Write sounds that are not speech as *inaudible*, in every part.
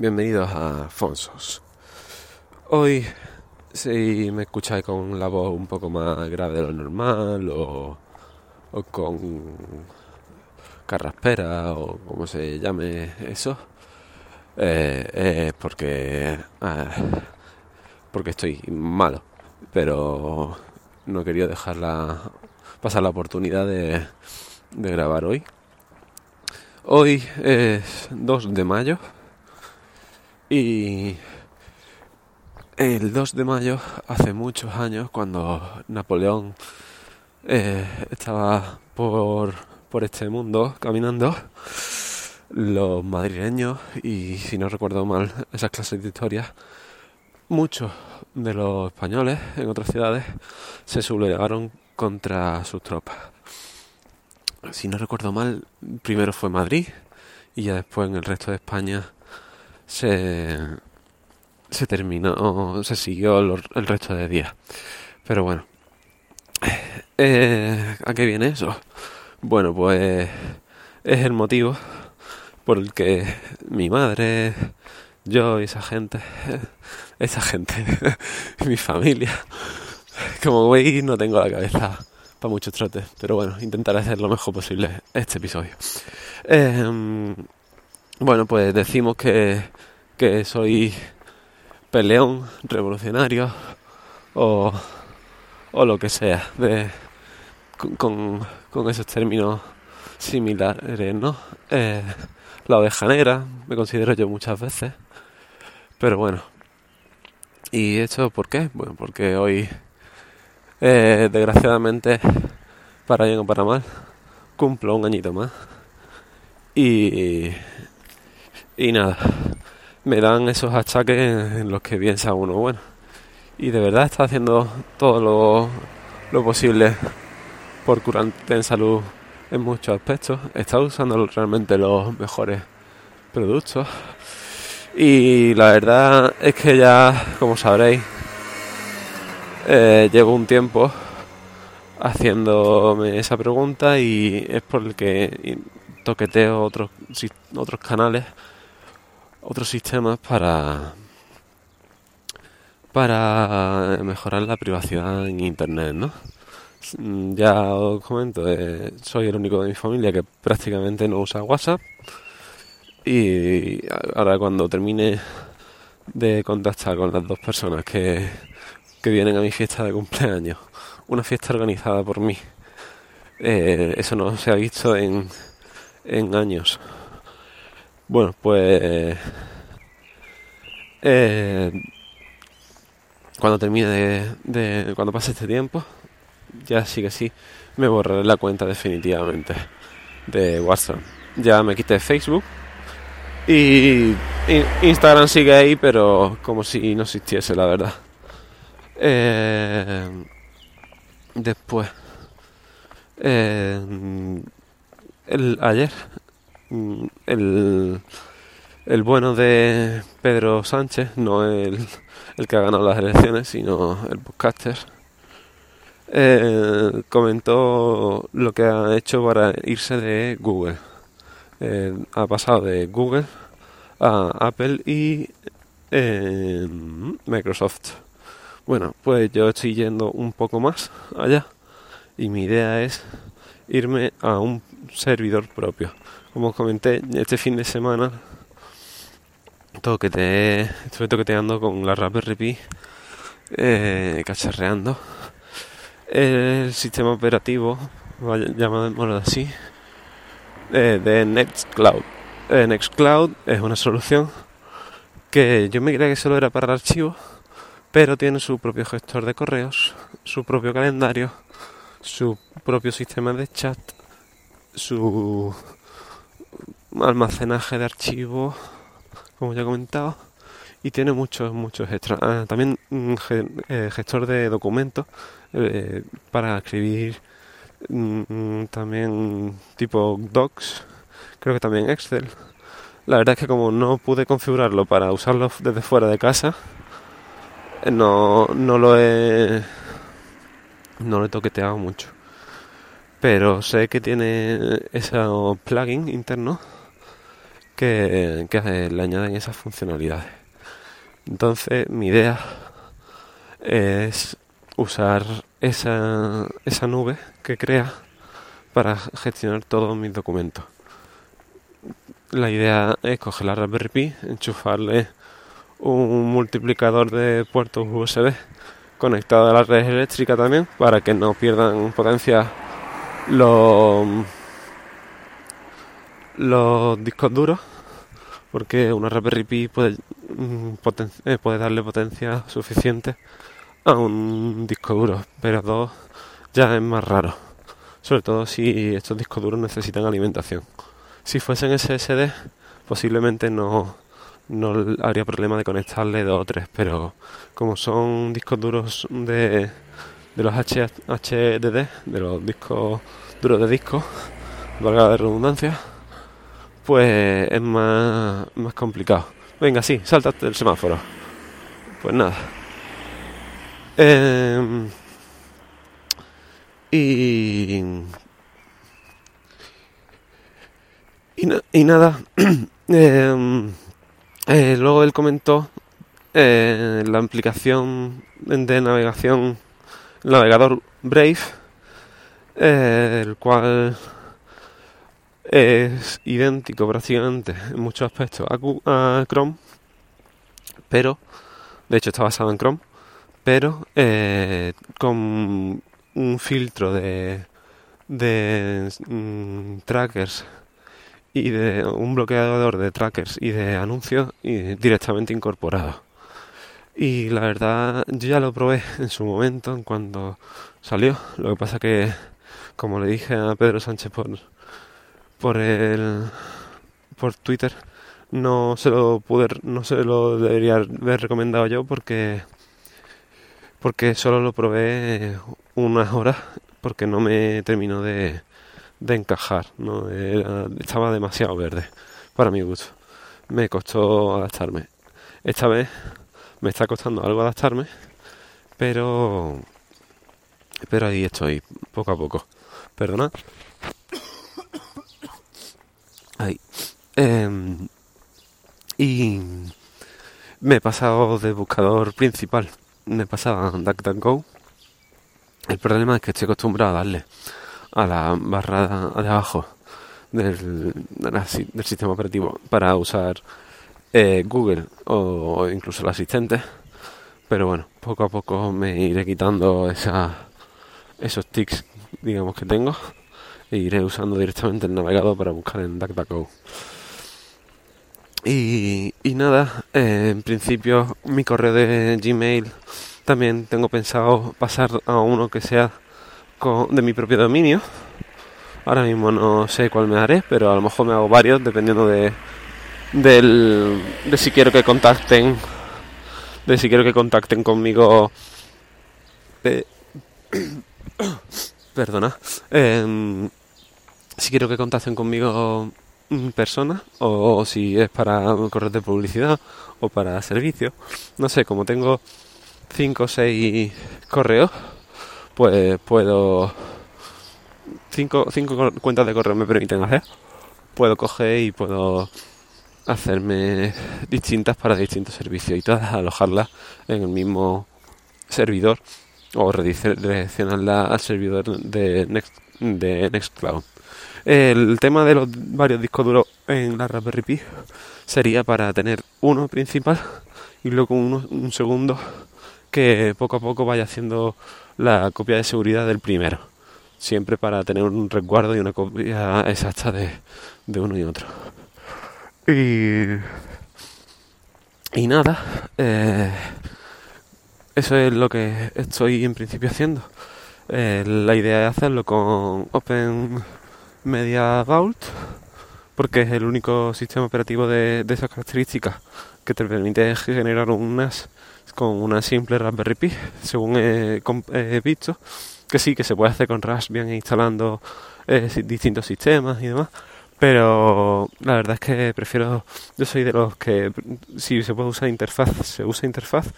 bienvenidos a Fonsos. Hoy, si me escucháis con la voz un poco más grave de lo normal o, con carraspera o como se llame eso, eh, es porque, ah, porque estoy malo. Pero no quería dejarla pasar la oportunidad de, de grabar hoy. Hoy es 2 de mayo y el 2 de mayo, hace muchos años, cuando Napoleón eh, estaba por, por este mundo caminando, los madrileños, y si no recuerdo mal esas clases de historia, muchos de los españoles en otras ciudades se sublevaron contra sus tropas. Si no recuerdo mal, primero fue Madrid y ya después en el resto de España se, se terminó, se siguió el resto de días. Pero bueno, eh, ¿a qué viene eso? Bueno, pues es el motivo por el que mi madre, yo y esa gente, esa gente, *laughs* mi familia, como veis no tengo la cabeza para muchos trotes, pero bueno, intentaré hacer lo mejor posible este episodio. Eh, bueno, pues decimos que, que soy peleón, revolucionario o, o lo que sea, de, con, con esos términos similares, ¿no? Eh, la oveja negra, me considero yo muchas veces, pero bueno. ¿Y esto por qué? Bueno, porque hoy, eh, desgraciadamente, para bien o para mal, cumplo un añito más. Y, y nada, me dan esos achaques en los que piensa uno, bueno, y de verdad está haciendo todo lo, lo posible por curarte en salud en muchos aspectos, está usando realmente los mejores productos. Y la verdad es que ya, como sabréis, eh, llevo un tiempo haciéndome esa pregunta y es por el que toqueteo otros, otros canales otros sistemas para para mejorar la privacidad en internet, ¿no? Ya os comento, eh, soy el único de mi familia que prácticamente no usa WhatsApp y ahora cuando termine de contactar con las dos personas que, que vienen a mi fiesta de cumpleaños, una fiesta organizada por mí, eh, eso no se ha visto en, en años bueno, pues eh, cuando termine de, cuando pase este tiempo, ya sí que sí, me borraré la cuenta definitivamente de WhatsApp. Ya me quité Facebook y, Instagram sigue ahí, pero como si no existiese, la verdad. Eh, después, eh, el, ayer el, el bueno de Pedro Sánchez, no el, el que ha ganado las elecciones, sino el podcaster, eh, comentó lo que ha hecho para irse de Google. Eh, ha pasado de Google a Apple y eh, Microsoft. Bueno, pues yo estoy yendo un poco más allá y mi idea es irme a un servidor propio como os comenté, este fin de semana toquete, estuve toqueteando con la Raspberry Pi, eh, cacharreando el sistema operativo, llamémoslo así, eh, de Nextcloud. Eh, Nextcloud es una solución que yo me creía que solo era para archivos, pero tiene su propio gestor de correos, su propio calendario, su propio sistema de chat, su almacenaje de archivos, como ya he comentado, y tiene muchos, muchos extras. Ah, también un eh, gestor de documentos eh, para escribir mm, mm, también tipo docs, creo que también Excel. La verdad es que como no pude configurarlo para usarlo desde fuera de casa, eh, no, no lo he no lo he toqueteado mucho. Pero sé que tiene ese plugin interno que, le añaden esas funcionalidades. Entonces mi idea es usar esa, esa nube que crea para gestionar todos mis documentos. La idea es coger la Raspberry Pi, enchufarle un multiplicador de puertos USB conectado a la red eléctrica también para que no pierdan potencia los, discos duros porque una Raspberry Pi puede, mm, eh, puede darle potencia suficiente a un disco duro, pero dos ya es más raro, sobre todo si estos discos duros necesitan alimentación. Si fuesen SSD, posiblemente no, no habría problema de conectarle dos o tres, pero como son discos duros de, de los HDD, de los discos duros de disco, valga la redundancia, pues es más, más complicado. Venga, sí, saltate el semáforo. Pues nada. Em, y, y, nada. *clears throat* Em, eh, luego él comentó eh, la aplicación de navegación, navegador Brave, eh, el cual es idéntico prácticamente en muchos aspectos a, Chrome, pero, de hecho está basado en Chrome, pero con un filtro de, de mm, trackers y de un bloqueador de trackers y de anuncios y directamente incorporado. Y la verdad, yo ya lo probé en su momento, en cuando salió. Lo que pasa que, como le dije a Pedro Sánchez por, por el, por Twitter, no se lo pude, no se lo debería haber recomendado yo porque, porque solo lo probé unas horas, porque no me terminó de, de encajar, ¿no? estaba demasiado verde para mi gusto. Me costó adaptarme. Esta vez me está costando algo adaptarme, pero pero ahí estoy, poco a poco. Perdona. Ahí. Em, y me he pasado de buscador principal. Me he pasado a DuckDuckGo. El problema es que estoy acostumbrado a darle a la barra de abajo del, del sistema operativo para usar eh, Google o, incluso el asistente. Pero bueno, poco a poco me iré quitando esa, esos tics, digamos, que tengo e iré usando directamente el navegador para buscar en DuckDuckGo. Y, y nada, eh, en principio mi correo de Gmail también tengo pensado pasar a uno que sea de mi propio dominio. Ahora mismo no sé cuál me haré, pero a lo mejor me hago varios dependiendo de, del, de si quiero que contacten, de si quiero que contacten conmigo. *coughs* perdona. Em, si quiero que contacten conmigo personas o, si es para correr de publicidad o para servicio. No sé, como tengo 5 o 6 correos pues puedo cinco, cinco cuentas de correo me permiten hacer puedo coger y puedo hacerme distintas para distintos servicios y todas alojarlas en el mismo servidor o redireccionarlas al servidor de, Next, de Nextcloud. El tema de los varios discos duros en la Raspberry Pi sería para tener uno principal y luego uno, un segundo que poco a poco vaya haciendo la copia de seguridad del primero. Siempre para tener un resguardo y una copia exacta de, uno y otro. Y, y nada, eh, eso es lo que estoy en principio haciendo. Eh, la idea es hacerlo con Open Media Vault, porque es el único sistema operativo de, esas características que te permite generar un NAS con una simple Raspberry Pi, según he, visto, que sí, que se puede hacer con Raspbian instalando eh, distintos sistemas y demás, pero la verdad es que prefiero, yo soy de los que si se puede usar interfaz, se usa interfaz,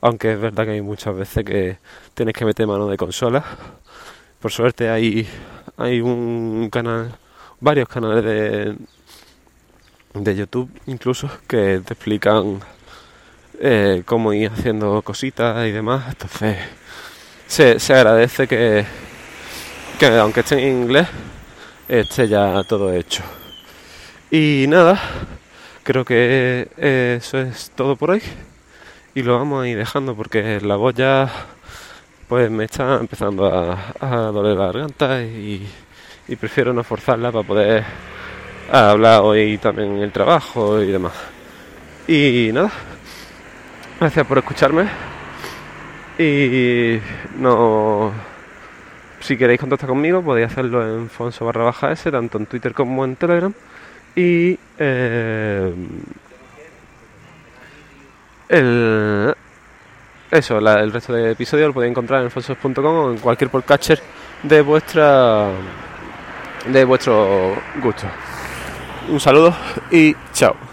aunque es verdad que hay muchas veces que tienes que meter mano de consola. Por suerte hay, hay un canal, varios canales de, de YouTube incluso que te explican eh, cómo ir haciendo cositas y demás. Entonces se, se agradece que, que aunque esté en inglés esté ya todo hecho. Y nada, creo que eso es todo por hoy y lo vamos a ir dejando porque la voz ya pues me está empezando a, a doler la garganta y, y prefiero no forzarla para poder hablar hoy también en el trabajo y demás. Y nada, gracias por escucharme y no si queréis contactar conmigo podéis hacerlo en Fonso barra baja S, tanto en Twitter como en Telegram. Y eh, el, eso, el resto de episodios lo podéis encontrar en fonsos.com o en cualquier podcatcher de vuestra de vuestro gusto. Un saludo y chao.